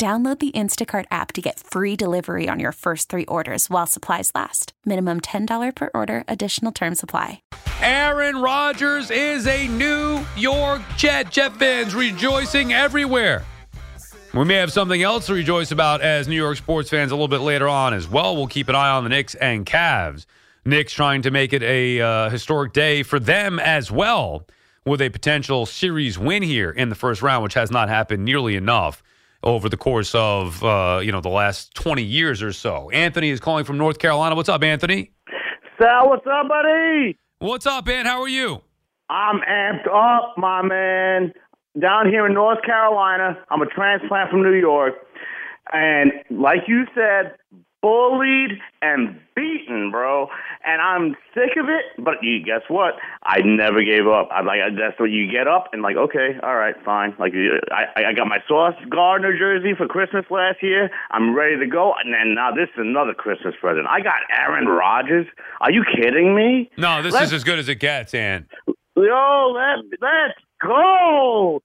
Download the Instacart app to get free delivery on your first three orders while supplies last. Minimum $10 per order, additional term supply. Aaron Rodgers is a New York Jet. Jet fans rejoicing everywhere. We may have something else to rejoice about as New York sports fans a little bit later on as well. We'll keep an eye on the Knicks and Cavs. Knicks trying to make it a uh, historic day for them as well with a potential series win here in the first round, which has not happened nearly enough over the course of uh, you know the last 20 years or so. Anthony is calling from North Carolina. What's up, Anthony? Sal, what's up, buddy? What's up, man? How are you? I'm amped up, my man. Down here in North Carolina, I'm a transplant from New York, and like you said, bullied and beaten, bro. And I'm sick of it. But you guess what? I never gave up. I'm like, uh, that's what you get up and like, okay, all right, fine. Like, uh, I I got my Sauce Gardner jersey for Christmas last year. I'm ready to go. And then now this is another Christmas present. I got Aaron Rodgers. Are you kidding me? No, this Let's- is as good as it gets, Ant. Yo, let let's go.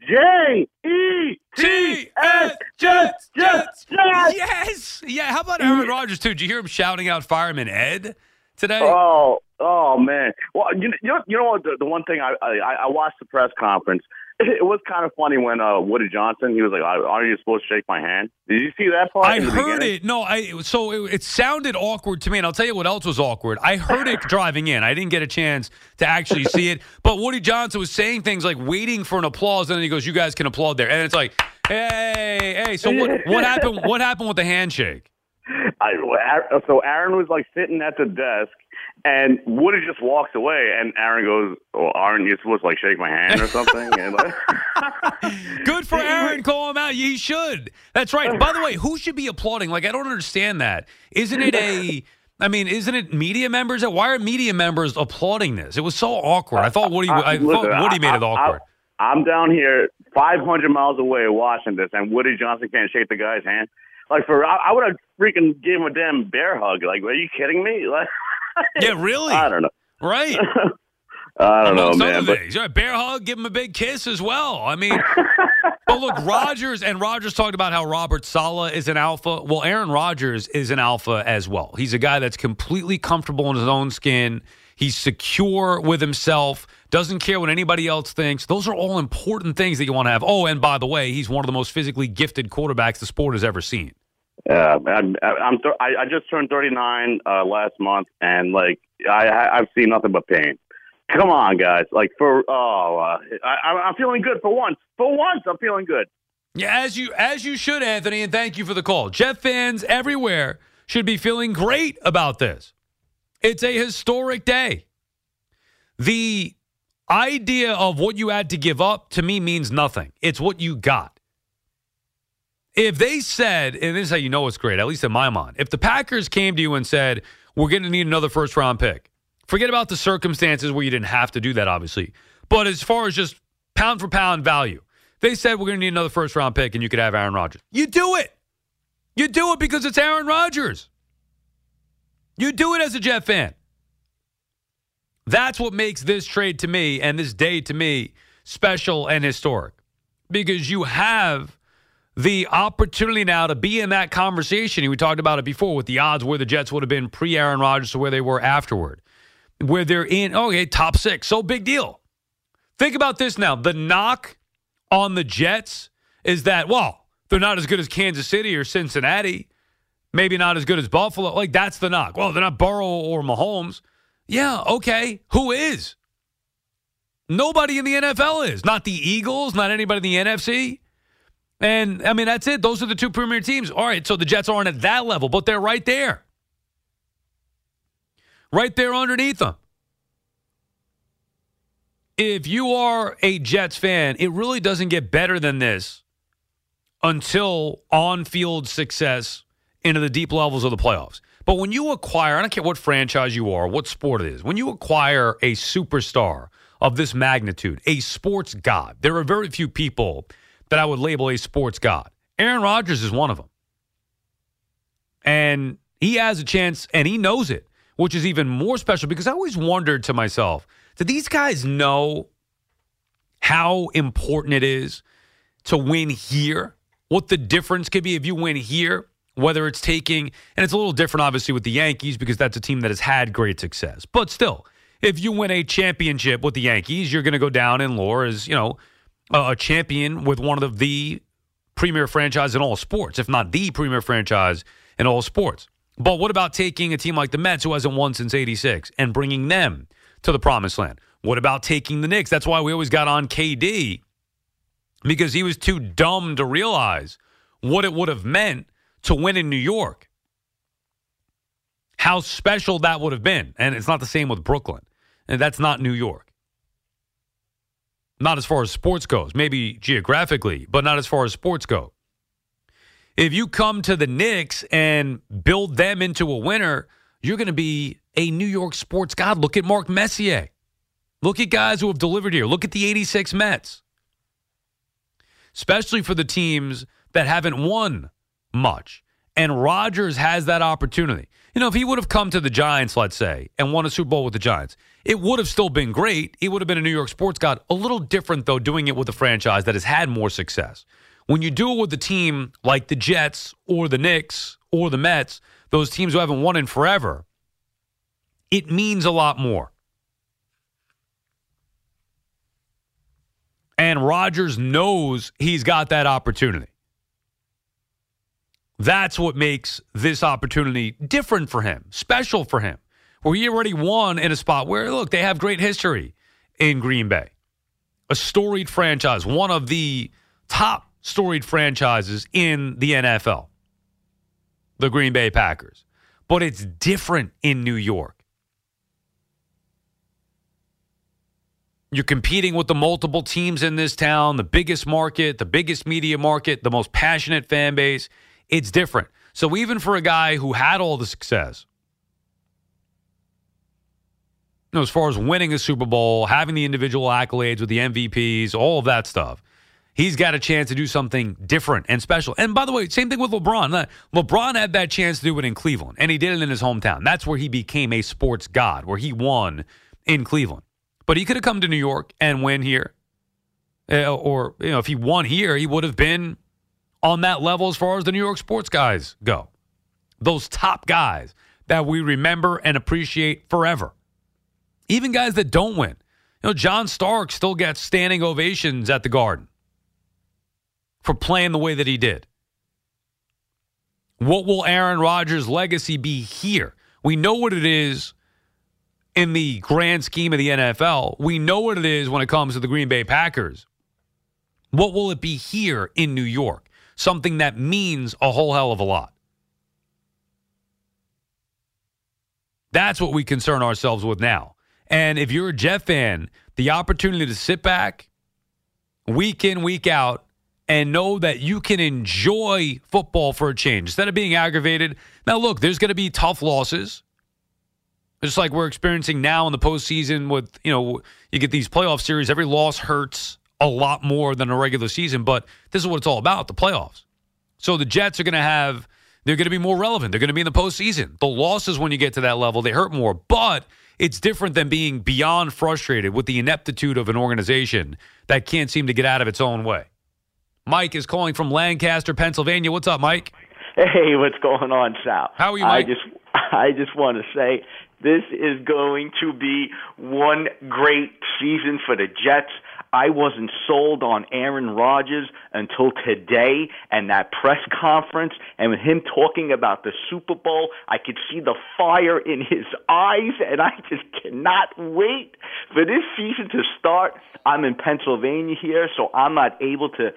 J E T S Jets Jets Jets. Yes. Yeah. How about Aaron Rodgers too? Did you hear him shouting out Fireman Ed today? Oh, oh man. Well, you, you know, you know what? The, the one thing I, I I watched the press conference. It was kind of funny when uh, Woody Johnson. He was like, "Aren't you supposed to shake my hand?" Did you see that part? I heard beginning? it. No, I so it, it sounded awkward to me, and I'll tell you what else was awkward. I heard it driving in. I didn't get a chance to actually see it, but Woody Johnson was saying things like waiting for an applause, and then he goes, "You guys can applaud there," and it's like, "Hey, hey." So what? What happened? What happened with the handshake? I, so Aaron was like sitting at the desk, and Woody just walks away, and Aaron goes, well, "Aren't you supposed to like shake my hand or something?" like, Good for Aaron. Call him out. He should. That's right. By the way, who should be applauding? Like, I don't understand that. Isn't it a? I mean, isn't it media members? Why are media members applauding this? It was so awkward. I thought Woody. Uh, I, listen, thought Woody made I- it awkward. I, am down here 500 miles away watching this, and Woody Johnson can't shake the guy's hand. Like for, I, I would have freaking gave him a damn bear hug. Like, are you kidding me? Like, yeah, really. I don't know. Right. I don't know, man. But things. Right, bear hug, give him a big kiss as well. I mean, but look, Rodgers and Rodgers talked about how Robert Saleh is an alpha. Well, Aaron Rodgers is an alpha as well. He's a guy that's completely comfortable in his own skin. He's secure with himself, doesn't care what anybody else thinks. Those are all important things that you want to have. Oh, and by the way, he's one of the most physically gifted quarterbacks the sport has ever seen. Yeah, I'm, I'm th- I, I just turned 39 uh, last month, and like I, I've seen nothing but pain. Come on, guys! Like for oh, uh, I, I'm feeling good for once. For once, I'm feeling good. Yeah, as you as you should, Anthony, and thank you for the call. Jet fans everywhere should be feeling great about this. It's a historic day. The idea of what you had to give up to me means nothing. It's what you got. If they said, and this is how you know it's great, at least in my mind, if the Packers came to you and said, we're going to need another first round pick, forget about the circumstances where you didn't have to do that, obviously. But as far as just pound for pound value, they said we're going to need another first round pick and you could have Aaron Rodgers. You do it. You do it because it's Aaron Rodgers. You do it as a Jet fan. That's what makes this trade to me and this day to me special and historic because you have the opportunity now to be in that conversation. We talked about it before with the odds where the Jets would have been pre Aaron Rodgers to where they were afterward, where they're in, okay, top six. So big deal. Think about this now. The knock on the Jets is that, well, they're not as good as Kansas City or Cincinnati, maybe not as good as Buffalo. Like, that's the knock. Well, they're not Burrow or Mahomes. Yeah, okay. Who is? Nobody in the NFL is. Not the Eagles, not anybody in the NFC. And I mean, that's it. Those are the two premier teams. All right, so the Jets aren't at that level, but they're right there. right there underneath them. If you are a Jets fan, it really doesn't get better than this until on field success into the deep levels of the playoffs. But when you acquire, I don't care what franchise you are, what sport it is, when you acquire a superstar of this magnitude, a sports god, there are very few people that I would label a sports god. Aaron Rodgers is one of them. And he has a chance, and he knows it, which is even more special because I always wondered to myself, do these guys know how important it is to win here? What the difference could be if you win here whether it's taking, and it's a little different, obviously, with the Yankees because that's a team that has had great success. But still, if you win a championship with the Yankees, you're going to go down in lore as, you know, a champion with one of the premier franchise in all sports, if not the premier franchise in all sports. But what about taking a team like the Mets, who hasn't won since 86, and bringing them to the promised land? What about taking the Knicks? That's why we always got on KD because he was too dumb to realize what it would have meant to win in New York. How special that would have been. And it's not the same with Brooklyn. And that's not New York. Not as far as sports goes, maybe geographically, but not as far as sports go. If you come to the Knicks and build them into a winner, you're going to be a New York sports god. Look at Mark Messier. Look at guys who have delivered here. Look at the 86 Mets. Especially for the teams that haven't won much. And Rodgers has that opportunity. You know, if he would have come to the Giants, let's say, and won a Super Bowl with the Giants, it would have still been great. He would have been a New York sports god. A little different, though, doing it with a franchise that has had more success. When you do it with a team like the Jets or the Knicks or the Mets, those teams who haven't won in forever, it means a lot more. And Rodgers knows he's got that opportunity. That's what makes this opportunity different for him, special for him, where he already won in a spot where, look, they have great history in Green Bay. A storied franchise, one of the top storied franchises in the NFL, the Green Bay Packers. But it's different in New York. You're competing with the multiple teams in this town, the biggest market, the biggest media market, the most passionate fan base. It's different. So even for a guy who had all the success, you know, as far as winning a Super Bowl, having the individual accolades with the MVPs, all of that stuff, he's got a chance to do something different and special. And by the way, same thing with LeBron. LeBron had that chance to do it in Cleveland, and he did it in his hometown. That's where he became a sports god, where he won in Cleveland. But he could have come to New York and win here. Uh, or, you know, if he won here, he would have been on that level as far as the New York sports guys go. Those top guys that we remember and appreciate forever. Even guys that don't win. You know, John Starks still gets standing ovations at the Garden for playing the way that he did. What will Aaron Rodgers' legacy be here? We know what it is in the grand scheme of the NFL. We know what it is when it comes to the Green Bay Packers. What will it be here in New York? something that means a whole hell of a lot. That's what we concern ourselves with now. And if you're a Jet fan, the opportunity to sit back week in, week out, and know that you can enjoy football for a change instead of being aggravated. Now, look, there's going to be tough losses, just like we're experiencing now in the postseason. With you know, you get these playoff series, every loss hurts a lot more than a regular season, but this is what it's all about the playoffs. So the Jets are going to have, they're going to be more relevant. They're going to be in the postseason. The losses, when you get to that level, they hurt more, but it's different than being beyond frustrated with the ineptitude of an organization that can't seem to get out of its own way. Mike is calling from Lancaster, Pennsylvania. What's up, Mike? Hey, what's going on, Sal? How are you, Mike? I just, I just want to say this is going to be one great season for the Jets. I wasn't sold on Aaron Rodgers until today and that press conference and with him talking about the Super Bowl. I could see the fire in his eyes and I just cannot wait for this season to start. I'm in Pennsylvania here, so I'm not able to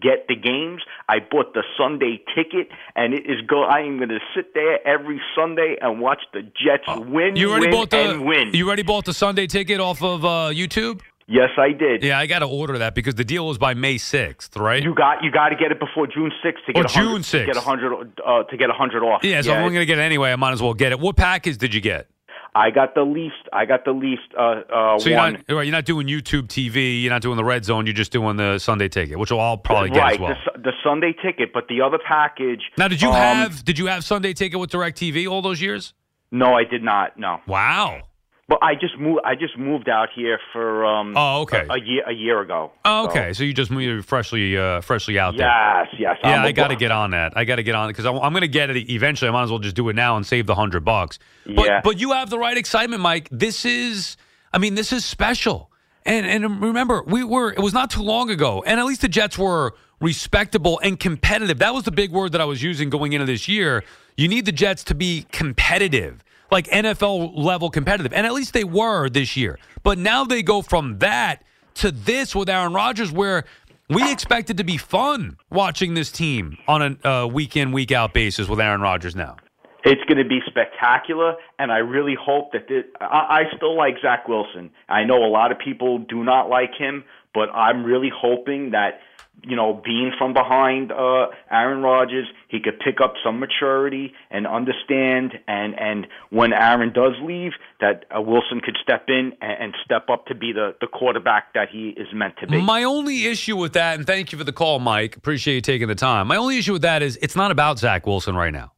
get the games. I bought the Sunday ticket, and it is go. I am going to sit there every Sunday and watch the Jets win, You already win, bought the and win. you already bought the Sunday ticket off of uh, YouTube. Yes, I did. Yeah, I got to order that because the deal was by May sixth, right? You got you got to get it before June 6th to Oh, get a hundred- June to get a hundred uh, to get a hundred off. yeah, so if I'm going to get it anyway, I might as well get it. What package did you get? I got the least. I got the least. Uh, uh, So you're one. not right, you're not doing YouTube TV, you're not doing the Red Zone, you're just doing the Sunday ticket, which I'll probably get right, as well. the, the Sunday ticket, but the other package. Now, did you um, have did you have Sunday ticket with DirecTV all those years? No, I did not. No, Wow. But I just moved. I just moved out here for um. Oh, okay. A, a year. A year ago. Oh, okay. So you just moved freshly uh, freshly out there. Yes, yes. Yeah, I'm I got to get on that. I got to get on it because I'm, I'm going to get it eventually. I might as well just do it now and save the hundred bucks. But Yeah. but you have the right excitement, Mike. This is, I mean, this is special. And and remember, we were it was not too long ago, and at least the Jets were respectable and competitive. That was the big word that I was using going into this year. You need the Jets to be competitive, like NFL level competitive, and at least they were this year. But now they go from that to this with Aaron Rodgers, where we expect it to be fun watching this team on a uh, week in, week out basis with Aaron Rodgers now. It's going to be spectacular, and I really hope that this, I, I still like Zach Wilson. I know a lot of people do not like him, but I'm really hoping that you know, being from behind uh, Aaron Rodgers, he could pick up some maturity and understand. And and when Aaron does leave, that uh, Wilson could step in and, and step up to be the the quarterback that he is meant to be. My only issue with that, and thank you for the call, Mike. Appreciate you taking the time. My only issue with that is it's not about Zach Wilson right now.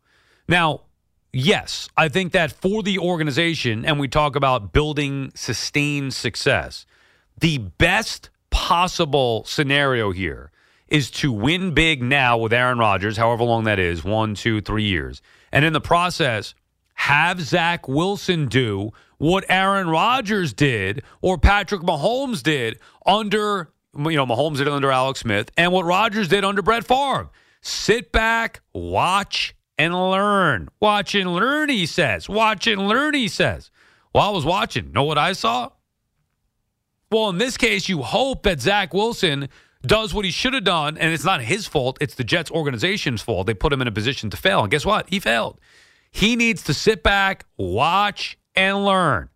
Now, yes, I think that for the organization, and we talk about building sustained success, the best possible scenario here is to win big now with Aaron Rodgers, however long that is one, two, three years. And in the process, have Zach Wilson do what Aaron Rodgers did or Patrick Mahomes did under, you know, Mahomes did under Alex Smith and what Rodgers did under Brett Favre. Sit back, watch, and learn. Watch and learn, he says. Watch and learn, he says. Well, I was watching. Know what I saw? Well, in this case, you hope that Zach Wilson does what he should have done, and it's not his fault. It's the Jets organization's fault. They put him in a position to fail. And guess what? He failed. He needs to sit back, watch, and learn.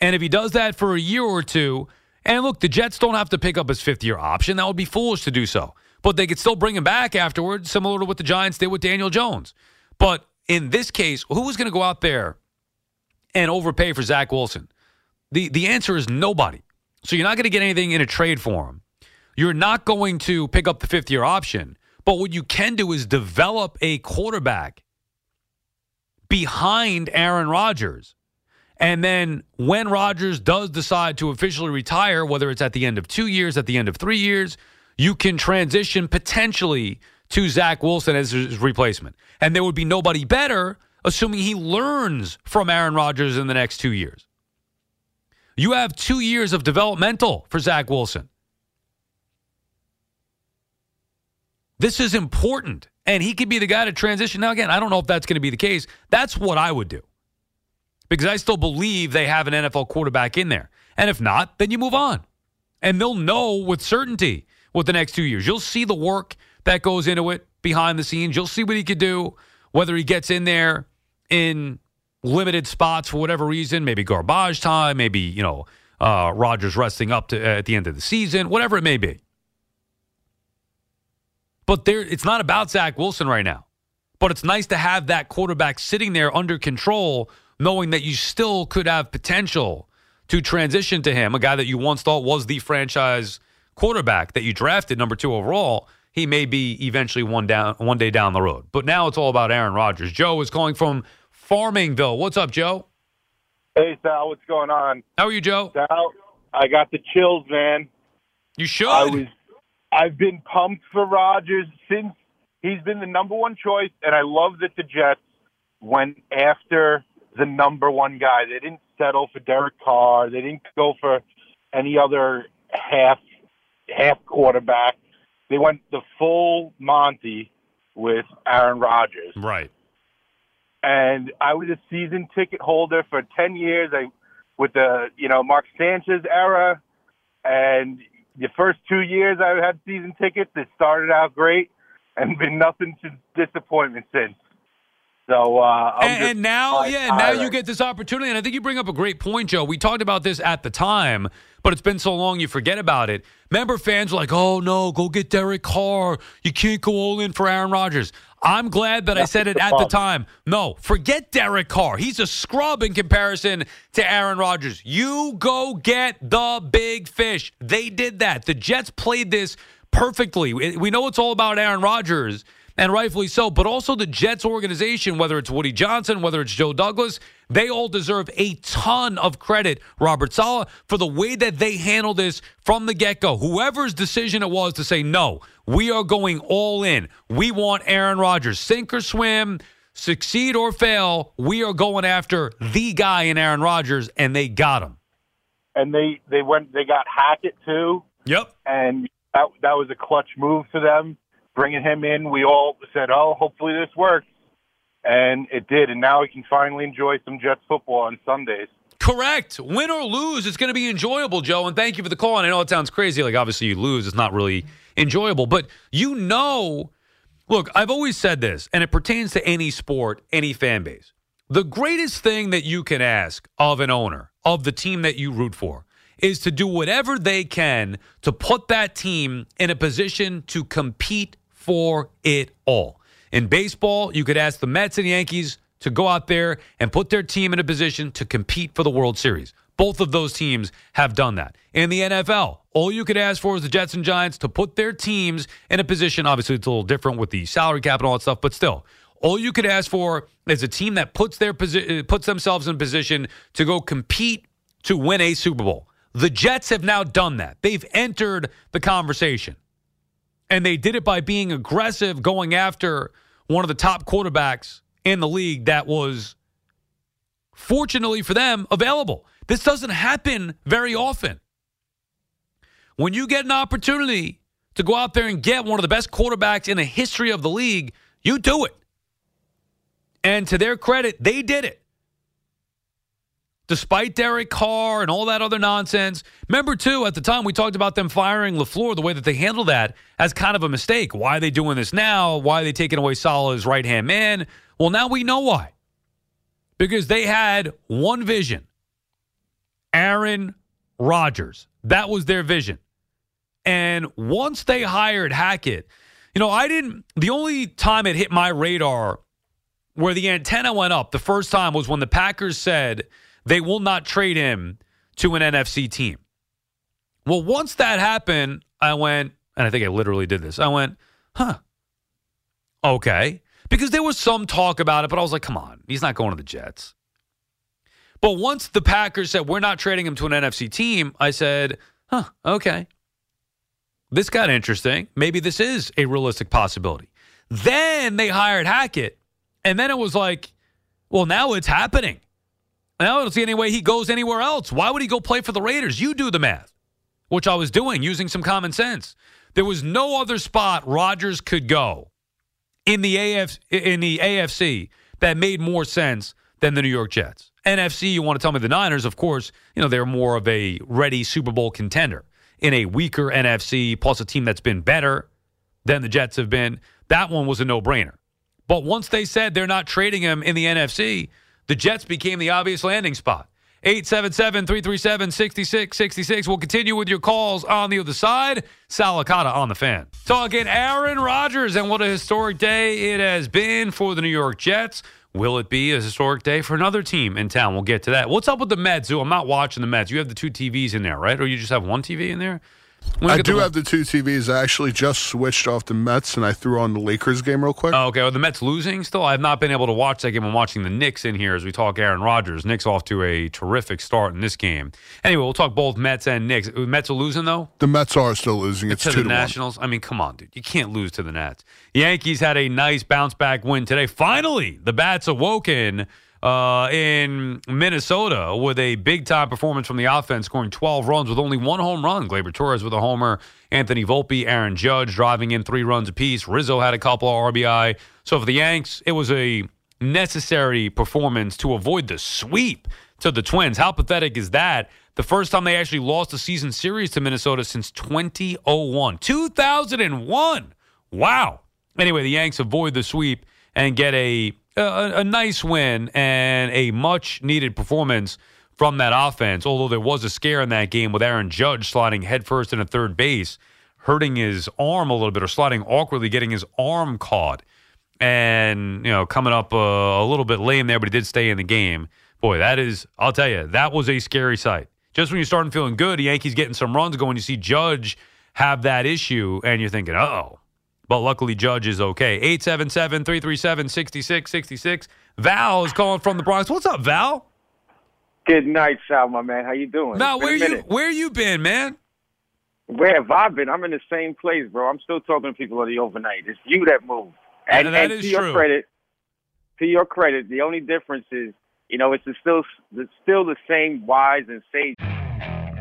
And if he does that for a year or two, and look, the Jets don't have to pick up his fifth year option. That would be foolish to do so. But they could still bring him back afterwards, similar to what the Giants did with Daniel Jones. But in this case, who was going to go out there and overpay for Zach Wilson? The the answer is nobody. So you're not going to get anything in a trade for him. You're not going to pick up the fifth year option. But what you can do is develop a quarterback behind Aaron Rodgers. And then when Rodgers does decide to officially retire, whether it's at the end of two years, at the end of three years, you can transition potentially to Zach Wilson as his replacement. And there would be nobody better, assuming he learns from Aaron Rodgers in the next two years. You have two years of developmental for Zach Wilson. This is important. And he could be the guy to transition. Now, again, I don't know if that's going to be the case. That's what I would do because I still believe they have an NFL quarterback in there. And if not, then you move on. And they'll know with certainty what the next two years. You'll see the work that goes into it behind the scenes. You'll see what he could do, whether he gets in there in limited spots for whatever reason, maybe garbage time, maybe, you know, uh, Rodgers resting up to, uh, at the end of the season, whatever it may be. But there, it's not about Zach Wilson right now. But it's nice to have that quarterback sitting there under control, knowing that you still could have potential to transition to him, a guy that you once thought was the franchise quarterback that you drafted number two overall. He may be eventually one down one day down the road. But now it's all about Aaron Rodgers. Joe is calling from Farmingville. What's up, Joe? Hey Sal, what's going on? How are you, Joe? Sal, I got the chills, man. You should. I was, I've been pumped for Rodgers since he's been the number one choice, and I love that the Jets went after the number one guy. They didn't settle for Derek Carr. They didn't go for any other half half quarterback. They went the full Monty with Aaron Rodgers. Right. and I was a season ticket holder for ten years. I with the you know Mark Sanchez era, and the first two years I had season tickets. It started out great, and been nothing to disappointment since. So uh, and, and now, yeah, now you get this opportunity. And I think you bring up a great point, Joe. We talked about this at the time, but it's been so long you forget about it. Remember, fans were like, oh, no, go get Derek Carr. You can't go all in for Aaron Rodgers. I'm glad that I said it at the time. No, forget Derek Carr. He's a scrub in comparison to Aaron Rodgers. You go get the big fish. They did that. The Jets played this perfectly. We we know it's all about Aaron Rodgers, and rightfully so, but also the Jets organization, whether it's Woody Johnson, whether it's Joe Douglas, they all deserve a ton of credit, Robert Saleh, for the way that they handled this from the get go. Whoever's decision it was to say, no, we are going all in. We want Aaron Rodgers, sink or swim, succeed or fail. We are going after the guy in Aaron Rodgers, and they got him. and they they went they got Hackett too, Yep. and that that was a clutch move for them bringing him in. We all said, oh, hopefully this works, and it did, and now we can finally enjoy some Jets football on Sundays. Correct. Win or lose, it's going to be enjoyable, Joe. And thank you for the call. And I know it sounds crazy. Like, obviously, you lose, it's not really enjoyable. But you know, look, I've always said this, and it pertains to any sport, any fan base. The greatest thing that you can ask of an owner of the team that you root for is to do whatever they can to put that team in a position to compete for it all. In baseball, you could ask the Mets and Yankees to go out there and put their team in a position to compete for the World Series. Both of those teams have done that. In the NFL, all you could ask for is the Jets and Giants to put their teams in a position. Obviously, it's a little different with the salary cap and all that stuff, but still, all you could ask for is a team that puts their posi- uh, puts themselves in a position to go compete to win a Super Bowl. The Jets have now done that. They've entered the conversation. And they did it by being aggressive, going after one of the top quarterbacks in the league that was, fortunately for them, available. This doesn't happen very often. When you get an opportunity to go out there and get one of the best quarterbacks in the history of the league, you do it. And to their credit, they did it. Despite Derek Carr and all that other nonsense. Remember, too, at the time we talked about them firing LaFleur, the way that they handled that as kind of a mistake. Why are they doing this now? Why are they taking away Saleh's right hand man? Well, now we know why. Because they had one vision Aaron Rodgers. That was their vision. And once they hired Hackett, you know, I didn't, the only time it hit my radar where the antenna went up the first time was when the Packers said they will not trade him to an NFC team. Well, once that happened, I went, and I think I literally did this. I went, huh, okay. Because there was some talk about it, but I was like, come on, he's not going to the Jets. But once the Packers said, we're not trading him to an NFC team, I said, huh, okay. This got interesting. Maybe this is a realistic possibility. Then they hired Hackett, and then it was like, well, now it's happening. I don't see any way he goes anywhere else. Why would he go play for the Raiders? You do the math, which I was doing using some common sense. There was no other spot Rodgers could go in the AF in the AFC that made more sense than the New York Jets. NFC, you want to tell me the Niners, of course, you know, they're more of a ready Super Bowl contender in a weaker NFC, plus a team that's been better than the Jets have been. That one was a no brainer. But once they said they're not trading him in the NFC, the Jets became the obvious landing spot. 877 337 6666. We'll continue with your calls on the other side. Sal Licata on the fan. Talking Aaron Rodgers and what a historic day it has been for the New York Jets. Will it be a historic day for another team in town? We'll get to that. What's up with the Mets? Who I'm not watching the Mets. You have the two TVs in there, right? Or you just have one TV in there? I do have the two TVs. I actually just switched off the Mets and I threw on the Lakers game real quick. Oh, okay. Are the Mets losing still? I have not been able to watch that game. I'm watching the Knicks in here as we talk Aaron Rodgers. Knicks off to a terrific start in this game. Anyway, we'll talk both Mets and Knicks. Uh, Mets are losing, though? the Mets are still losing. It's to two the to one. Nationals. I mean, come on, dude. You can't lose to the Nats. Yankees had a nice bounce back win today. Finally, the bats awoken uh, in Minnesota with a big time performance from the offense, scoring 12 runs with only one home run. Gleyber Torres with a homer, Anthony Volpe, Aaron Judge driving in three runs apiece. Rizzo had a couple of RBI. So for the Yanks, it was a necessary performance to avoid the sweep to the Twins. How pathetic is that? The first time they actually lost a season series to Minnesota since 2001. 2001. Wow. Anyway, the Yanks avoid the sweep and get a a, a nice win and a much needed performance from that offense. Although there was a scare in that game with Aaron Judge sliding headfirst into third base, hurting his arm a little bit or sliding awkwardly, getting his arm caught, and you know coming up a, a little bit lame there, but he did stay in the game. Boy, that is, I'll tell you, that was a scary sight. Just when you're starting feeling good, the Yankees getting some runs going, you see Judge have that issue, and you're thinking, oh. But luckily, Judge is okay. 877 337 6666. Val is calling from the Bronx. What's up, Val? Good night, Sal, my man. How you doing? Val, where you where you been, man? Where have I been? I'm in the same place, bro. I'm still talking to people on the overnight. It's you that moved. And, And that and to your credit, to your credit, the only difference is, you know, it's still it's still the same wise and sage.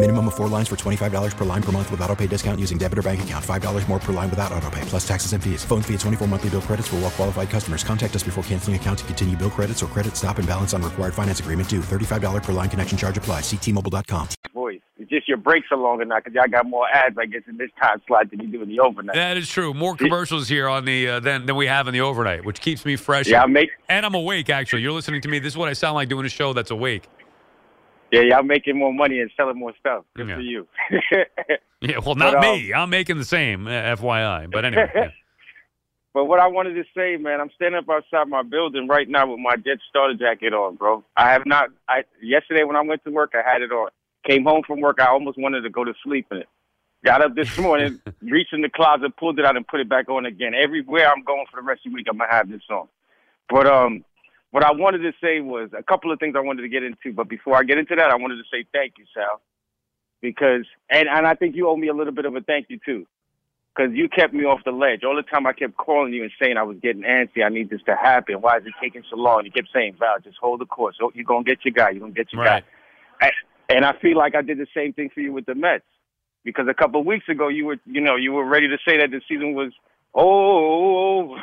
Minimum of four lines for $25 per line per month with auto pay discount using debit or bank account. $5 more per line without auto pay, plus taxes and fees. Phone fee at 24 monthly bill credits for all well qualified customers. Contact us before canceling account to continue bill credits or credit stop and balance on required finance agreement due. $35 per line connection charge applies. Ctmobile.com. Voice. It's just your breaks are longer now because y'all got more ads, I guess, in this time slot than you do in the overnight. That is true. More commercials here on the uh, than than we have in the overnight, which keeps me fresh. Yeah, I make- and I'm awake. Actually, you're listening to me. This is what I sound like doing a show that's awake. Yeah, y'all making more money and selling more stuff. Good Yeah. for you. Yeah, well, not But, um, me. I'm making the same, uh, FYI. But anyway, yeah. But what I wanted to say, man, I'm standing up outside my building right now with my Jet starter jacket on, bro. I have not. I yesterday when I went to work, I had it on. Came home from work, I almost wanted to go to sleep in it. Got up this morning, reached in the closet, pulled it out, and put it back on again. Everywhere I'm going for the rest of the week, I'm gonna have this on. But um, what I wanted to say was a couple of things I wanted to get into. But before I get into that, I wanted to say thank you, Sal, because and and I think you owe me a little bit of a thank you too because you kept me off the ledge. All the time I kept calling you and saying I was getting antsy. I need this to happen. Why is it taking so long? You kept saying, Val, just hold the course. Oh, You're going to get your guy. You're going to get your Right. guy. And- And I feel like I did the same thing for you with the Mets because a couple of weeks ago you were, you know, you were ready to say that the season was oh,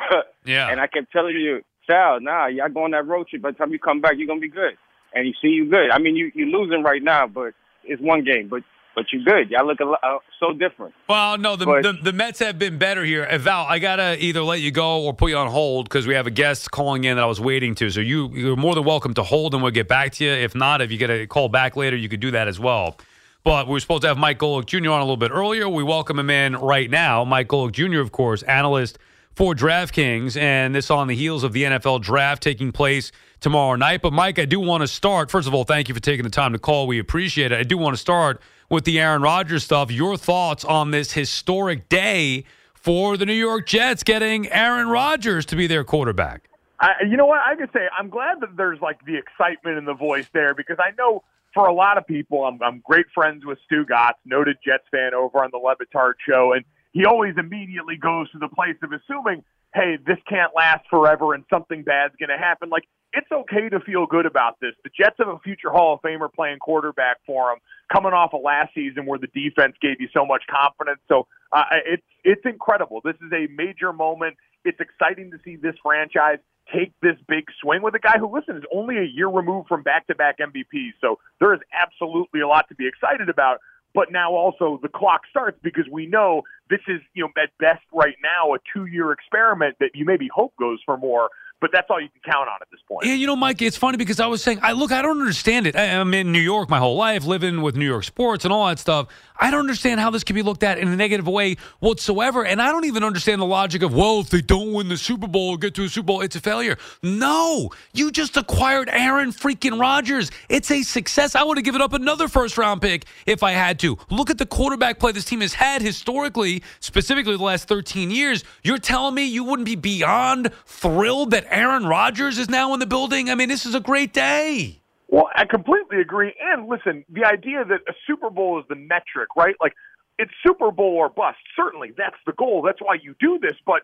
Yeah. and I kept telling you, Sal, nah, y'all go on that road trip. By the time you come back, you're gonna be good. And you see, you good. I mean, you you losing right now, but it's one game. But but you good. Y'all look a lot, uh, so different. Well, no, the, But- the the Mets have been better here. Uh, Val, I gotta either let you go or put you on hold because we have a guest calling in that I was waiting to. So you you're more than welcome to hold, and we'll get back to you. If not, if you get a call back later, you could do that as well. But we were supposed to have Mike Golic Jr. on a little bit earlier. We welcome him in right now. Mike Golic Jr., of course, analyst for DraftKings, and this on the heels of the NFL draft taking place tomorrow night. But Mike, I do want to start. First of all, thank you for taking the time to call. We appreciate it. I do want to start with the Aaron Rodgers stuff. Your thoughts on this historic day for the New York Jets getting Aaron Rodgers to be their quarterback? I, you know what? I could say I'm glad that there's like the excitement in the voice there because I know for a lot of people, I'm, I'm great friends with Stugotz, noted Jets fan over on the Le Batard show, and he always immediately goes to the place of assuming, hey, this can't last forever and something bad's going to happen. Like, it's okay to feel good about this. The Jets have a future Hall of Famer playing quarterback for them, coming off of last season where the defense gave you so much confidence. So uh, it's it's incredible. This is a major moment. It's exciting to see this franchise take this big swing with a guy who, listen, is only a year removed from back-to-back MVPs. So there is absolutely a lot to be excited about. But now also the clock starts because we know this is, you know, at best right now a two-year experiment that you maybe hope goes for more. But that's all you can count on at this point. Yeah, you know, Mike, it's funny because I was saying, I look, I don't understand it. I, I'm in New York my whole life, living with New York sports and all that stuff. I don't understand how this can be looked at in a negative way whatsoever. And I don't even understand the logic of, well, if they don't win the Super Bowl or get to a Super Bowl, it's a failure. No, you just acquired Aaron freaking Rodgers. It's a success. I would have given up another first round pick if I had to. Look at the quarterback play this team has had historically, specifically the last 13 years. You're telling me you wouldn't be beyond thrilled that Aaron Rodgers is now in the building? I mean, this is a great day. Well, I completely agree. And listen, the idea that a Super Bowl is the metric, right? Like, it's Super Bowl or bust. Certainly, that's the goal. That's why you do this. But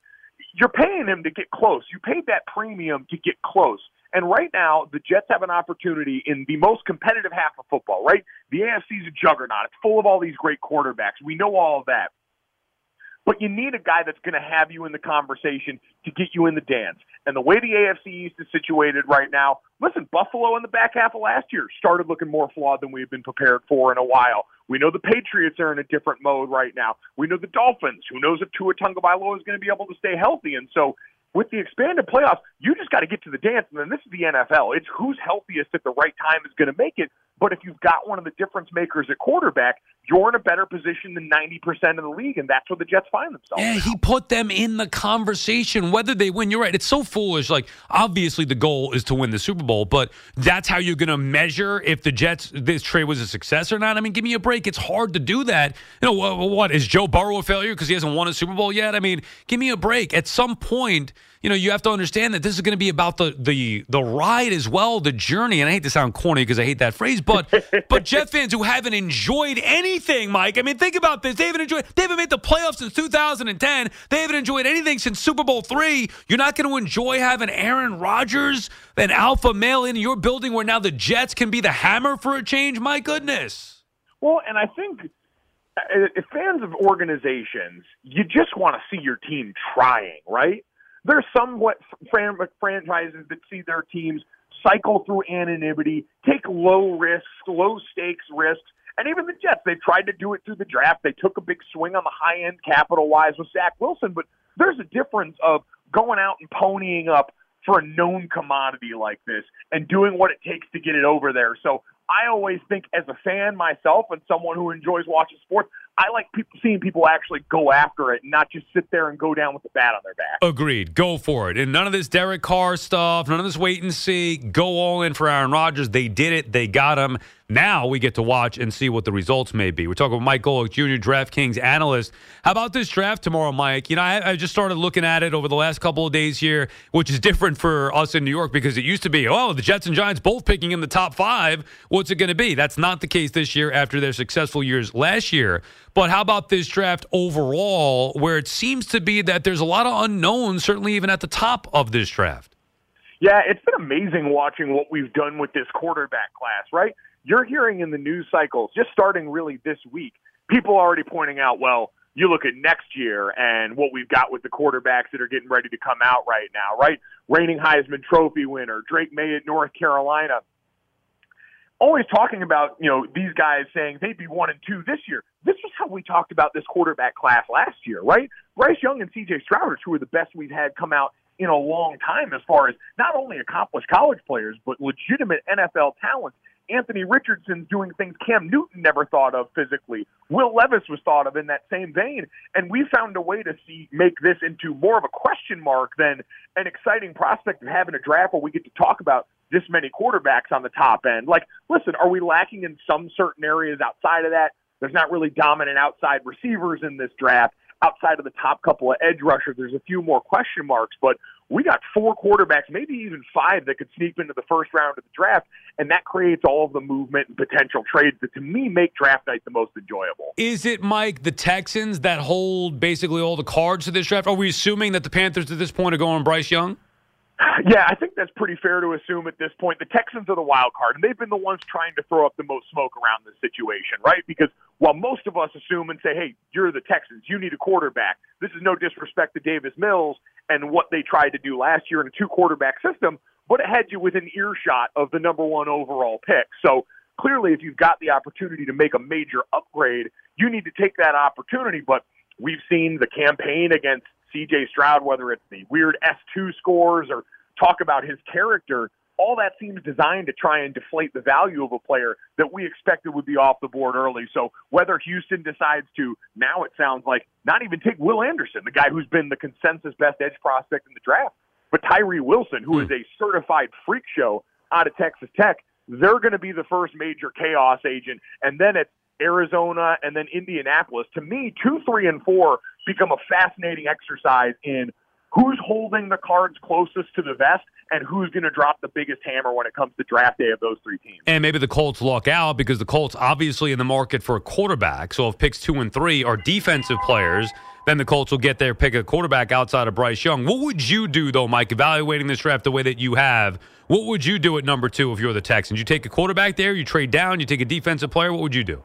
you're paying him to get close. You paid that premium to get close. And right now, the Jets have an opportunity in the most competitive half of football, right? The AFC is a juggernaut. It's full of all these great quarterbacks. We know all of that. But you need a guy that's going to have you in the conversation to get you in the dance. And the way the AFC East is situated right now, listen, Buffalo in the back half of last year started looking more flawed than we've been prepared for in a while. We know the Patriots are in a different mode right now. We know the Dolphins. Who knows if Tua Tagovailoa is going to be able to stay healthy? And so with the expanded playoffs, you just got to get to the dance. And then this is the NFL. It's who's healthiest at the right time is going to make it. But if you've got one of the difference makers at quarterback, you're in a better position than 90% of the league, and that's where the Jets find themselves. Yeah, he put them in the conversation, whether they win. You're right. It's so foolish. Like, obviously, the goal is to win the Super Bowl, but that's how you're going to measure if the Jets, this trade was a success or not. I mean, give me a break. It's hard to do that. You know, what, what is Joe Burrow a failure because he hasn't won a Super Bowl yet? I mean, give me a break. At some point, you know, you have to understand that this is going to be about the the the ride as well, the journey. And I hate to sound corny because I hate that phrase, but but Jet fans who haven't enjoyed anything, Mike. I mean, think about this. They haven't enjoyed. They haven't made the playoffs since 2010. They haven't enjoyed anything since Super Bowl three. You're not going to enjoy having Aaron Rodgers, an alpha male in your building, where now the Jets can be the hammer for a change. My goodness. Well, and I think uh, if fans of organizations, you just want to see your team trying, right? There's somewhat fran- franchises that see their teams cycle through anonymity, take low risks, low stakes risks. And even the Jets, they tried to do it through the draft. They took a big swing on the high end capital wise with Zach Wilson, but there's a difference of going out and ponying up for a known commodity like this and doing what it takes to get it over there. So I always think, as a fan myself and someone who enjoys watching sports, I like seeing people actually go after it, and not just sit there and go down with the bat on their back. Agreed. Go for it. And none of this Derek Carr stuff, none of this wait and see. Go all in for Aaron Rodgers. They did it. They got him. Now we get to watch and see what the results may be. We're talking with Mike Golic Jr., DraftKings analyst. How about this draft tomorrow, Mike? You know, I, I, just started looking at it over the last couple of days here, which is different for us in New York because it used to be, oh, the Jets and Giants both picking in the top five. What's it going to be? That's not the case this year after their successful years last year. But how about this draft overall, where it seems to be that there's a lot of unknowns, certainly even at the top of this draft? Yeah, it's been amazing watching what we've done with this quarterback class, right? you're hearing in the news cycles, just starting really this week, people already pointing out, well, you look at next year and what we've got with the quarterbacks that are getting ready to come out right now, right? Reigning Heisman Trophy winner, Drake Maye at North Carolina. Always talking about, you know, these guys saying they'd be one and two this year. This was how we talked about this quarterback class last year, right? Bryce Young and CJ Stroud are two of the best we've had come out in a long time as far as not only accomplished college players, but legitimate NFL talents. Anthony Richardson's doing things Cam Newton never thought of physically. Will Levis was thought of in that same vein, and we found a way to see make this into more of a question mark than an exciting prospect of having a draft where we get to talk about this many quarterbacks on the top end. Like, listen, are we lacking in some certain areas outside of that? There's not really dominant outside receivers in this draft. Outside of the top couple of edge rushers, there's a few more question marks, but we got four quarterbacks, maybe even five, that could sneak into the first round of the draft, and that creates all of the movement and potential trades that, to me, make draft night the most enjoyable. Is it, Mike, the Texans that hold basically all the cards to this draft? Are we assuming that the Panthers at this point are going Bryce Young? Yeah, I think that's pretty fair to assume at this point. The Texans are the wild card, and they've been the ones trying to throw up the most smoke around this situation, right? Because while most of us assume and say, hey, you're the Texans, you need a quarterback, this is no disrespect to Davis Mills and what they tried to do last year in a two quarterback system, but it had you within earshot of the number one overall pick. So clearly, if you've got the opportunity to make a major upgrade, you need to take that opportunity. But we've seen the campaign against CJ Stroud, whether it's the weird S2 scores or talk about his character, all that seems designed to try and deflate the value of a player that we expected would be off the board early. So whether Houston decides to, now it sounds like, not even take Will Anderson, the guy who's been the consensus best edge prospect in the draft, but Tyree Wilson, who is hmm. a certified freak show out of Texas Tech, they're going to be the first major chaos agent. And then it's Arizona and then Indianapolis. To me, two, three, and four become a fascinating exercise in who's holding the cards closest to the vest and who's going to drop the biggest hammer when it comes to draft day of those three teams. And maybe the Colts luck out because the Colts obviously in the market for a quarterback. So if picks two and three are defensive players, then the Colts will get their pick a quarterback outside of Bryce Young. What would you do though, Mike, evaluating this draft the way that you have? What would you do at number two if you're the Texans? You take a quarterback there, you trade down, you take a defensive player. What would you do?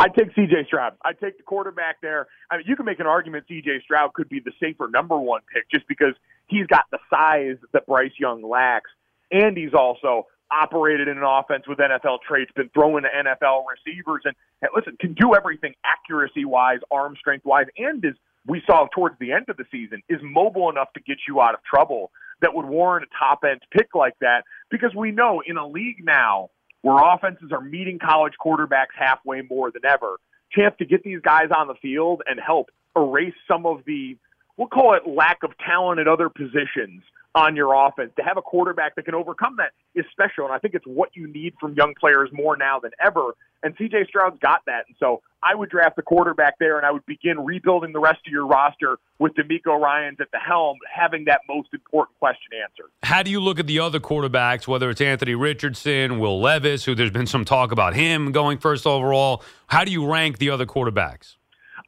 I'd take C.J. Stroud. I'd take the quarterback there. I mean, you can make an argument C.J. Stroud could be the safer number one pick just because he's got the size that Bryce Young lacks, and he's also operated in an offense with NFL traits, been throwing to NFL receivers, and, and listen, can do everything accuracy wise, arm strength wise, and is we saw towards the end of the season is mobile enough to get you out of trouble that would warrant a top end pick like that because we know in a league now where offenses are meeting college quarterbacks halfway more than ever, chance to get these guys on the field and help erase some of the we'll call it lack of talent at other positions on your offense. To have a quarterback that can overcome that is special, and I think it's what you need from young players more now than ever. And CJ Stroud's got that, and so I would draft the quarterback there, and I would begin rebuilding the rest of your roster with DeMeco Ryans at the helm, having that most important question answered. How do you look at the other quarterbacks, whether it's Anthony Richardson, Will Levis, who there's been some talk about him going first overall? How do you rank the other quarterbacks?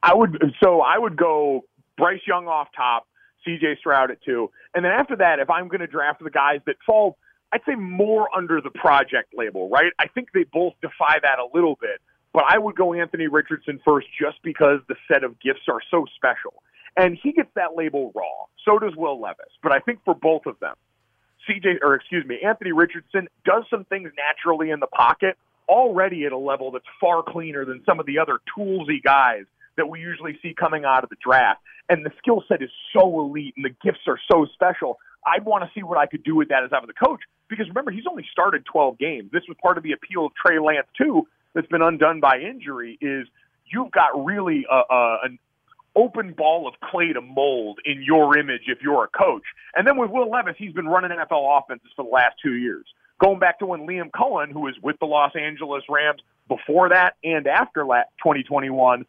I would so I would go Bryce Young off top, CJ Stroud at two. And then after that, if I'm going to draft the guys that fall, I'd say more under the project label, right? I think they both defy that a little bit. But I would go Anthony Richardson first just because the set of gifts are so special. And he gets that label raw. So does Will Levis. But I think for both of them, CJ, or excuse me, Anthony Richardson does some things naturally in the pocket already at a level that's far cleaner than some of the other toolsy guys that we usually see coming out of the draft. And the skill set is so elite and the gifts are so special. I'd want to see what I could do with that as I was a coach. Because remember, he's only started 12 games. This was part of the appeal of Trey Lance, too, that's been undone by injury, is you've got really a, a, an open ball of clay to mold in your image if you're a coach. And then with Will Levis, he's been running NFL offenses for the last two years. Going back to when Liam Coen, who was with the Los Angeles Rams before that and after 2021,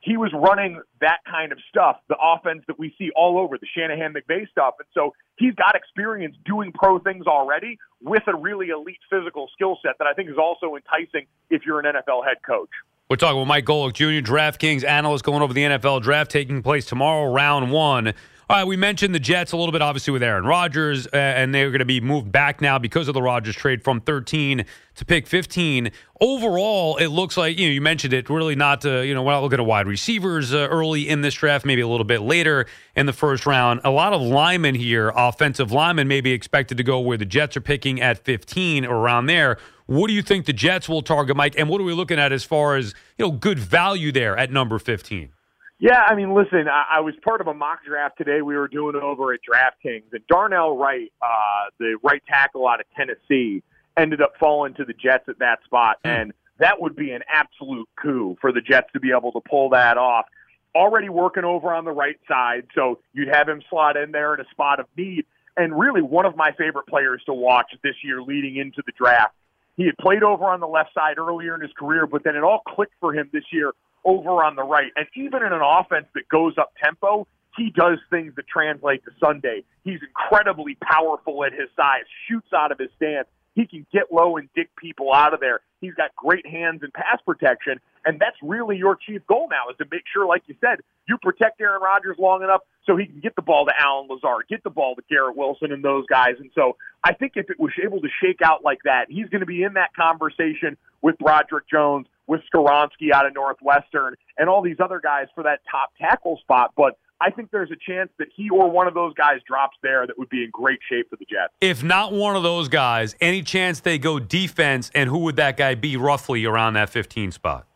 he was running that kind of stuff, the offense that we see all over, the Shanahan McVay stuff. And so he's got experience doing pro things already with a really elite physical skill set that I think is also enticing if you're an NFL head coach. We're talking with Mike Golic Jr., DraftKings analyst, going over the NFL draft taking place tomorrow, round one. All right, we mentioned the Jets a little bit, obviously, with Aaron Rodgers, uh, and they're going to be moved back now because of the Rodgers trade from 13 to pick 15. Overall, it looks like, you know, you mentioned it, really not, to, you know, we're not looking at wide receivers uh, early in this draft, maybe a little bit later in the first round. A lot of linemen here, offensive linemen, may be expected to go where the Jets are picking at 15 or around there. What do you think the Jets will target, Mike? And what are we looking at as far as, you know, good value there at number 15? Yeah, I mean, listen, I, I was part of a mock draft today we were doing over at DraftKings, and Darnell Wright, uh, the right tackle out of Tennessee, ended up falling to the Jets at that spot, mm. and that would be an absolute coup for the Jets to be able to pull that off. Already working over on the right side, so you'd have him slot in there in a spot of need, and really one of my favorite players to watch this year leading into the draft. He had played over on the left side earlier in his career, but then it all clicked for him this year over on the right. And even in an offense that goes up tempo, he does things that translate to Sunday. He's incredibly powerful at his size, shoots out of his stance. He can get low and dig people out of there. He's got great hands and pass protection, and that's really your chief goal now is to make sure, like you said, you protect Aaron Rodgers long enough so he can get the ball to Allen Lazard, get the ball to Garrett Wilson and those guys. And so I think if it was able to shake out like that, he's going to be in that conversation with Broderick Jones, with Skoronski out of Northwestern, and all these other guys for that top tackle spot. But I think there's a chance that he or one of those guys drops there that would be in great shape for the Jets. If not one of those guys, any chance they go defense, and who would that guy be roughly around that 15 spot?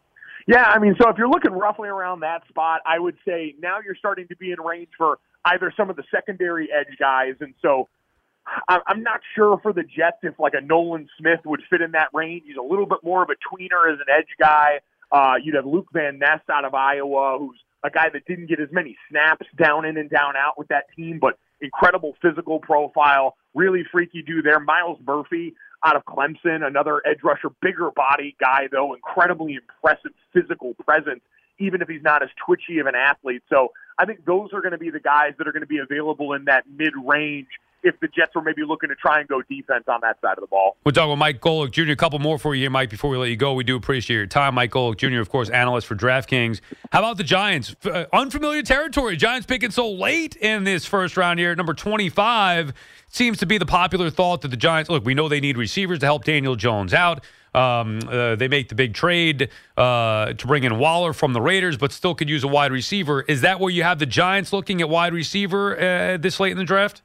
Yeah, I mean, so if you're looking roughly around that spot, I would say now you're starting to be in range for either some of the secondary edge guys. And so I'm not sure for the Jets if like a Nolan Smith would fit in that range. He's a little bit more of a tweener as an edge guy. Uh, you'd have Luke Van Ness out of Iowa, who's a guy that didn't get as many snaps down in and down out with that team, but incredible physical profile, really freaky dude there. Myles Murphy out of Clemson, another edge rusher, bigger body guy though, incredibly impressive physical presence, even if he's not as twitchy of an athlete. So I think those are going to be the guys that are going to be available in that mid range if the Jets were maybe looking to try and go defense on that side of the ball. We're talking with Mike Golic Jr. A couple more for you here, Mike, before we let you go. We do appreciate your time. Mike Golic Jr., of course, analyst for DraftKings. How about the Giants? Uh, unfamiliar territory. Giants picking so late in this first round here. Number 25 seems to be the popular thought that the Giants, look, we know they need receivers to help Daniel Jones out. Um, uh, they make the big trade uh, to bring in Waller from the Raiders, but still could use a wide receiver. Is that where you have the Giants looking at wide receiver uh, this late in the draft?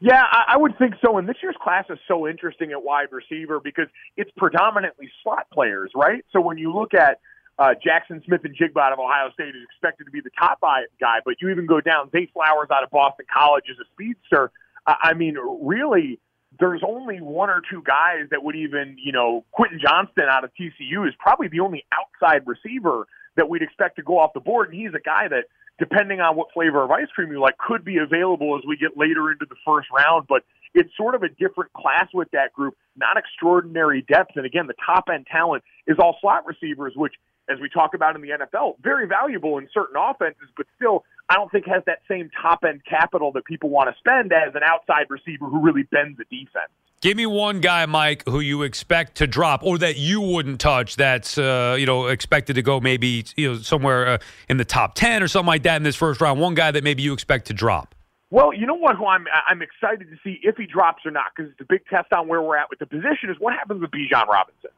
Yeah, I, I would think so. And this year's class is so interesting at wide receiver because it's predominantly slot players, right? So when you look at uh, Jaxon Smith-Njigba out of Ohio State is expected to be the top guy, but you even go down Zay Flowers out of Boston College as a speedster. I mean, really, there's only one or two guys that would even, you know, Quentin Johnston out of TCU is probably the only outside receiver that we'd expect to go off the board. And he's a guy that depending on what flavor of ice cream you like, could be available as we get later into the first round. But it's sort of a different class with that group, not extraordinary depth. And again, the top end talent is all slot receivers, which, as we talk about in the NFL, very valuable in certain offenses, but still, I don't think has that same top end capital that people want to spend as an outside receiver who really bends the defense. Give me one guy, Mike, who you expect to drop or that you wouldn't touch. That's uh, you know expected to go maybe you know somewhere uh, in the top ten or something like that in this first round. One guy that maybe you expect to drop. Well, you know what? Who I'm I'm excited to see if he drops or not because it's a big test on where we're at with the position. Is what happens with Bijan Robinson,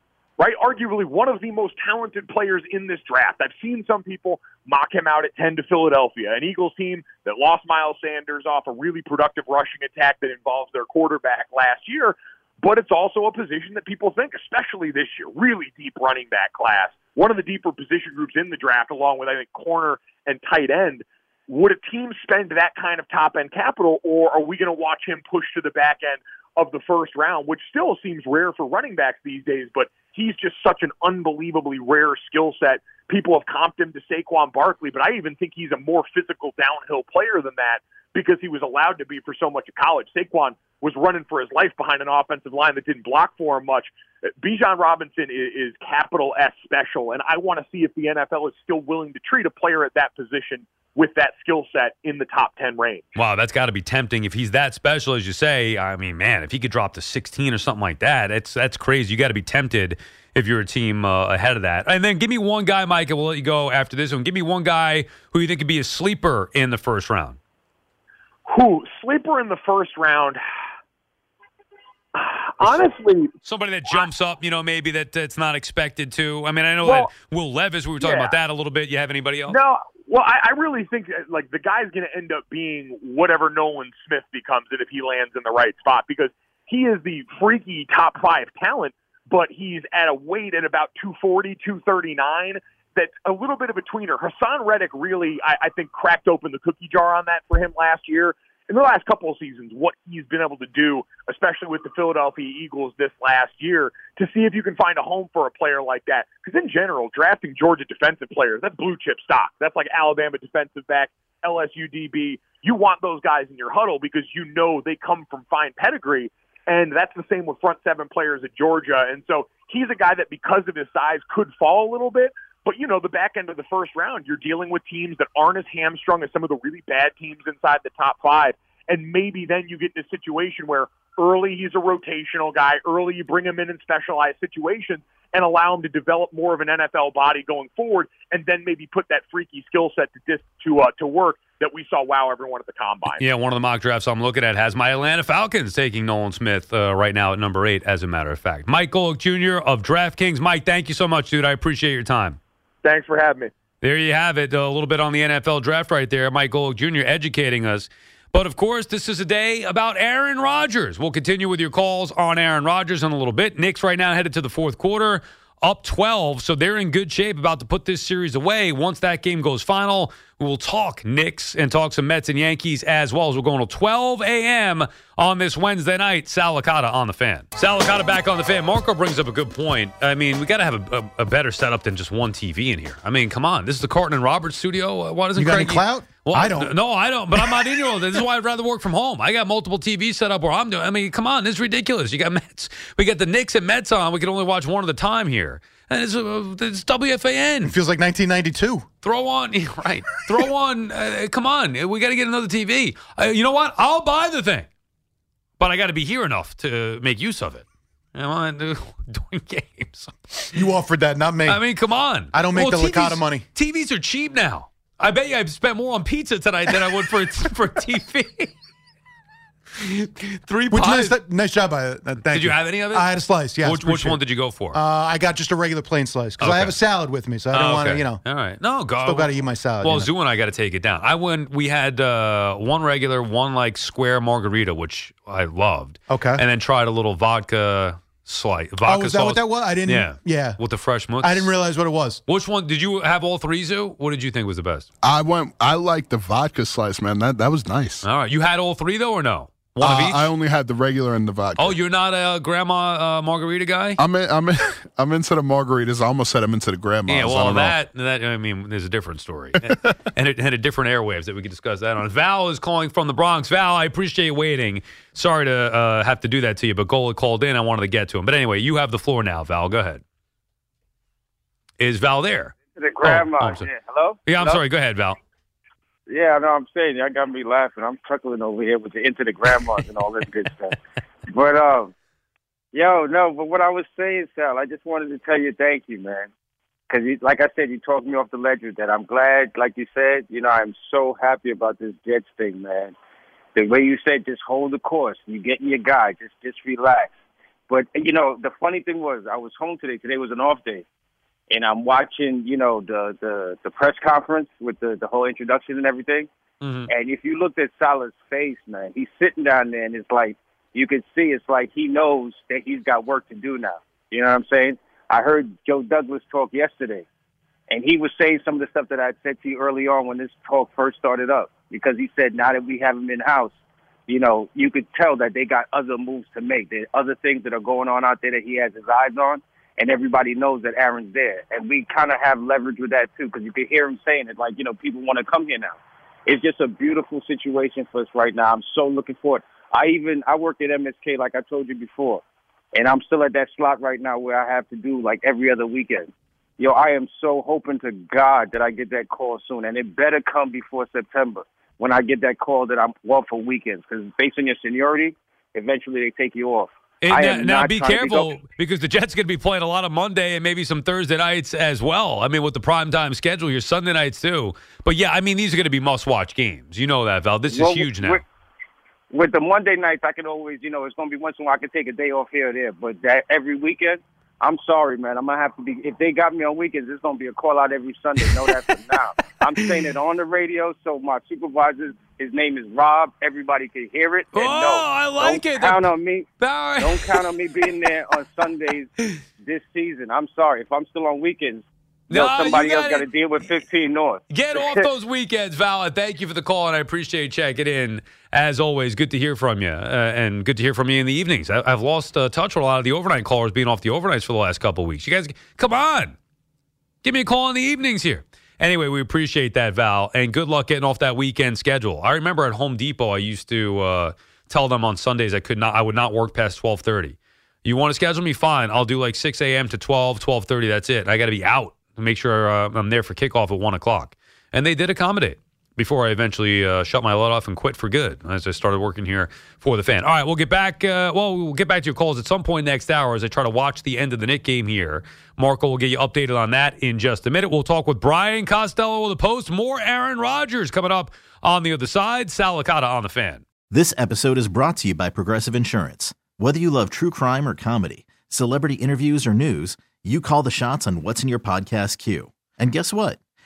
right? Arguably one of the most talented players in this draft. I've seen some people mock him out at ten to Philadelphia, an Eagles team that lost Miles Sanders off a really productive rushing attack that involves their quarterback last year. But it's also a position that people think, especially this year, really deep running back class. One of the deeper position groups in the draft, along with I think corner and tight end would a team spend that kind of top end capital, or are we going to watch him push to the back end of the first round, which still seems rare for running backs these days, but he's just such an unbelievably rare skill set. People have comped him to Saquon Barkley, but I even think he's a more physical downhill player than that because he was allowed to be for so much of college. Saquon was running for his life behind an offensive line that didn't block for him much. Uh, Bijan Robinson is, is capital S special, and I want to see if the NFL is still willing to treat a player at that position with that skill set in the top 10 range. Wow, that's got to be tempting. If he's that special, as you say, I mean, man, if he could drop to 16 or something like that, it's, that's crazy. You got to be tempted if you're a team uh, ahead of that. And then give me one guy, Mike, and we'll let you go after this one. Give me one guy who you think could be a sleeper in the first round. Who? Sleeper in the first round. Honestly, somebody that jumps up, you know, maybe that it's not expected to. I mean, I know Well, that Will Levis. We were talking yeah. about that a little bit. You have anybody else? No, well, I, I really think that, like the guy's going to end up being whatever Nolan Smith becomes if he lands in the right spot because he is the freaky top five talent, but he's at a weight at about 240, 239. That's a little bit of a tweener. Haason Reddick really, I, I think, cracked open the cookie jar on that for him last year. In the last couple of seasons, what he's been able to do, especially with the Philadelphia Eagles this last year, to see if you can find a home for a player like that. Because in general, drafting Georgia defensive players, that's blue chip stock. That's like Alabama defensive back, LSU DB. You want those guys in your huddle because you know they come from fine pedigree. And that's the same with front seven players at Georgia. And so he's a guy that, because of his size, could fall a little bit. But, you know, the back end of the first round, you're dealing with teams that aren't as hamstrung as some of the really bad teams inside the top five. And maybe then you get in a situation where early he's a rotational guy, early you bring him in in specialized situations and allow him to develop more of an NFL body going forward, and then maybe put that freaky skill set to dis- to uh, to work that we saw wow everyone at the combine. Yeah, one of the mock drafts I'm looking at has my Atlanta Falcons taking Nolan Smith uh, right now at number eight, as a matter of fact. Mike Golic Jr. of DraftKings. Mike, thank you so much, dude. I appreciate your time. Thanks for having me. There you have it. A little bit on the NFL draft right there. Mike Golic Jr. educating us. But of course, this is a day about Aaron Rodgers. We'll continue with your calls on Aaron Rodgers in a little bit. Knicks right now headed to the fourth quarter up 12, so they're in good shape about to put this series away. Once that game goes final, we will talk Knicks and talk some Mets and Yankees as well as we're going to 12 a.m. on this Wednesday night. Sal Licata on the fan. Sal Licata back on the fan. Marco brings up a good point. I mean, we got to have a, a, a better setup than just one TV in here. I mean, come on. This is the Carton and Roberts studio. Uh, why doesn't You got any Craig- clout? Well, I don't. No, I don't. But I'm not in your. This is why I'd rather work from home. I got multiple TVs set up where I'm doing. I mean, come on, this is ridiculous. You got Mets. We got the Knicks and Mets on. We can only watch one at a time here. And it's, uh, it's WFAN. It feels like 1992. Throw on, right? Throw on. Uh, come on, we got to get another TV. Uh, you know what? I'll buy the thing, but I got to be here enough to make use of it. You know, I'm doing games. You offered that, not me. I mean, come on. I don't make Well, the TVs Licata money. TVs are cheap now. I bet you I've spent more on pizza tonight than I would for for TV. Three Which pies. nice, nice job. I, uh, thank Did you have any of it? I had a slice. Yeah. Which, which one did you go for? Uh, I got just a regular plain slice because I have a salad with me, so I don't Oh, want to, okay. you know. All right. No, go. Still got to eat my salad. Well, you know. Zoo and I got to take it down. I went. We had uh, one regular, one like square margarita, which I loved. Okay. And then tried a little vodka slice. Oh, vodka Oh, is that what sauce. that was? I didn't. Yeah. Yeah. With the fresh mousse. I didn't realize what it was. Which one did you have? All three, Zoo. What did you think was the best? I went. I like the vodka slice, man. That that was nice. All right. You had all three though, or no? One Uh, of each. I only had the regular and the vodka. oh, you're not a grandma uh, margarita guy. I'm in, I'm in, I'm into the margaritas. I almost said I'm into the grandmas. Yeah, I well, don't know. that that I mean, there's a different story, and, it had a different airwaves that we could discuss that on. Val is calling from the Bronx. Val, I appreciate waiting. Sorry to uh, have to do that to you, but Gola called in. I wanted to get to him, but anyway, you have the floor now, Val. Go ahead. Is Val there? The grandma. Oh, I'm yeah. Hello? Yeah, I'm Hello? sorry. Go ahead, Val. Yeah, no, I'm saying y'all got me laughing. I'm chuckling over here with the into the grandmas and all this good stuff. But um, yo, no, but what I was saying, Sal, I just wanted to tell you thank you, man. Because like I said, you talked me off the ledger. That I'm glad, like you said, you know, I'm so happy about this Jets thing, man. The way you said, just hold the course. You getting your guy, just just relax. But you know, the funny thing was, I was home today. Today was an off day and I'm watching, you know, the the the press conference with the the whole introduction and everything. Mm-hmm. And if you looked at Saleh's face, man, he's sitting down there, and it's like you can see it's like he knows that he's got work to do now. You know what I'm saying? I heard Joe Douglas talk yesterday, and he was saying some of the stuff that I said to you early on when this talk first started up. Because he said now that we have him in house, you know, you could tell that they got other moves to make. There are other things that are going on out there that he has his eyes on and everybody knows that Aaron's there. And we kind of have leverage with that too, because you can hear him saying it, like you know, people want to come here now. It's just a beautiful situation for us right now. I'm so looking forward. I even I work at MSK, like I told you before, and I'm still at that slot right now where I have to do like every other weekend. Yo, I am so hoping to God that I get that call soon, and it better come before September when I get that call that I'm off for weekends, because based on your seniority, eventually they take you off. And I now, now be careful go- because the Jets going to be playing a lot of Monday and maybe some Thursday nights as well. I mean, with the prime time schedule, your Sunday nights too. But yeah, I mean, these are going to be must watch games. You know that, Val. This Well, is huge now. With, with the Monday nights, I can always, you know, it's going to be once in a while I can take a day off here or there. But that every weekend, I'm sorry, man. I'm gonna have to be. If they got me on weekends, it's gonna be a call out every Sunday. Know that for now. I'm saying it on the radio, so my supervisor, his name is Rob. Everybody can hear it. And Oh, no, I like don't it. Count on me. Right. Don't count on me being there on Sundays this season. I'm sorry. If I'm still on weekends, no, No, somebody else gotta- got to deal with 15 North. Get off those weekends, Val. Thank you for the call, and I appreciate you checking in. As always, good to hear from you, uh, and good to hear from you in the evenings. I, I've lost uh, touch with a lot of the overnight callers being off the overnights for the last couple of weeks. You guys, come on, give me a call in the evenings here. Anyway, we appreciate that, Val, and good luck getting off that weekend schedule. I remember at Home Depot, I used to uh, tell them on Sundays I could not, I would not work past twelve thirty. You want to schedule me? Fine. I'll do like 6 a.m. to 12, 12.30. That's it. I got to be out to make sure uh, I'm there for kickoff at 1 o'clock. And they did accommodate before I eventually uh, shut my light off and quit for good as I started working here for the fan. All right, we'll get back. Uh, well, we'll get back to your calls at some point next hour as I try to watch the end of the Nick game here. Marco will get you updated on that in just a minute. We'll talk with Brian Costello of the Post. More Aaron Rodgers coming up on the other side. Sal Licata on the fan. This episode is brought to you by Progressive Insurance. Whether you love true crime or comedy, celebrity interviews or news, you call the shots on what's in your podcast queue. And guess what?